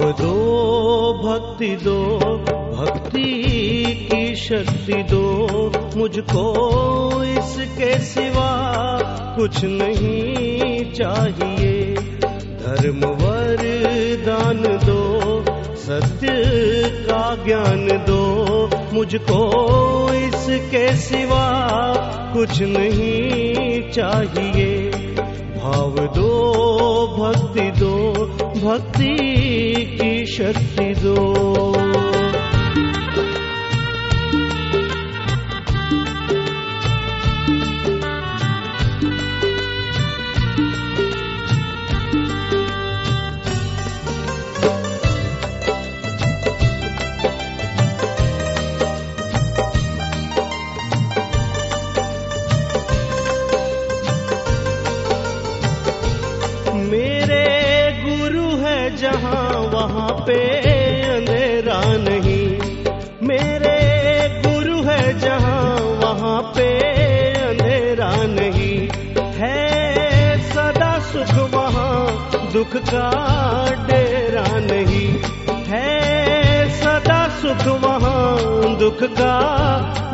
भाव दो, भक्ति दो, भक्ति की शक्ति दो। मुझको इसके सिवा कुछ नहीं चाहिए। धर्म वरदान दो, सत्य का ज्ञान दो। मुझको इसके सिवा कुछ नहीं चाहिए। भाव दो, भक्ति दो, भक्ति की वहाँ पे अंधेरा नहीं। मेरे गुरु है जहाँ, वहाँ पे अंधेरा नहीं। है सदा सुख वहाँ, दुख का डेरा नहीं। है सदा सुख वहाँ, दुख का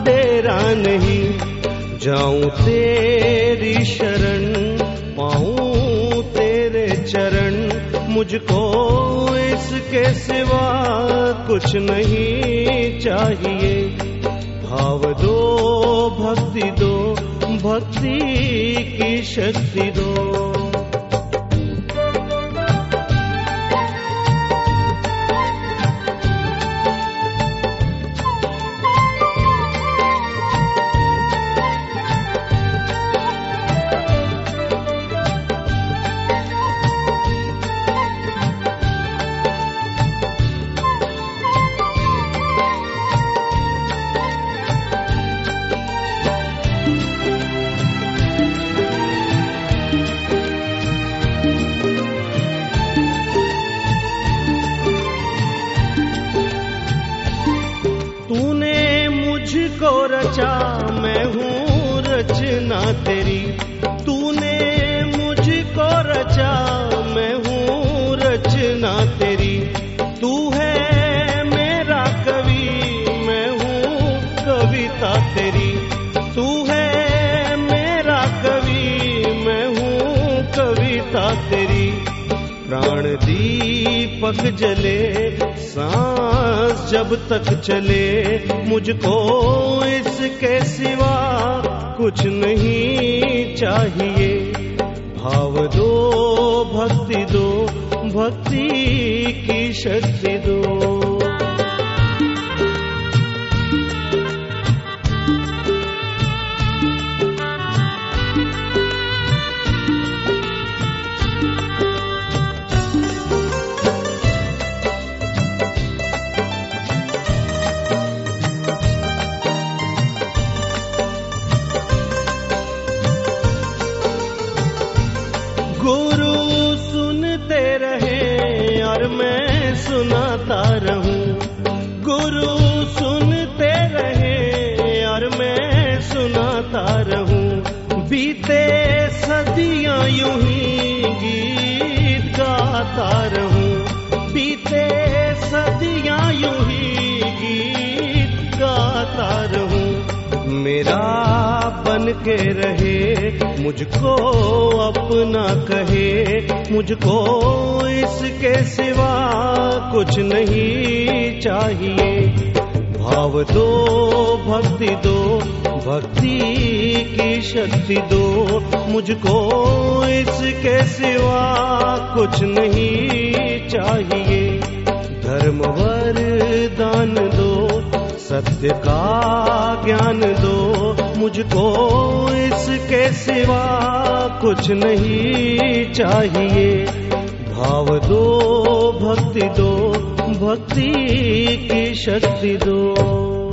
डेरा नहीं। जाऊँ तेरी शरण, पाऊँ तेरे चरण, मुझको इसके सिवा कुछ नहीं चाहिए। भाव दो भक्ति दो भक्ति की शक्ति दो। रचना तेरी। तूने मुझको रचा, मैं हूँ रचना तेरी। तू है मेरा कवि, मैं हूँ कविता तेरी। तू है मेरा कवि, मैं हूँ कविता तेरी। प्राण दीपक जले, सांस जब तक चले, मुझको इसके सिवा कुछ नहीं चाहिए। भाव दो भक्ति दो भक्ति की शक्ति दो। सुनाता रहूँ। गुरु सुनते रहे और मैं सुनाता रहूँ। बीते सदियाँ यूँ ही गीत गाता रहूँ। बीते सदियाँ यूँ ही गीत गाता रहूँ। मेरा बन के रहे, मुझको अपना कहे, मुझको सिवा कुछ नहीं चाहिए। भाव दो, भक्ति दो, भक्ति की शक्ति दो। मुझको इसके सिवा कुछ नहीं चाहिए। धर्म वरदान दो, सत्य का ज्ञान दो। मुझको इसके सिवा कुछ नहीं चाहिए। भाव दो, भक्ति दो भक्ति की शक्ति दो।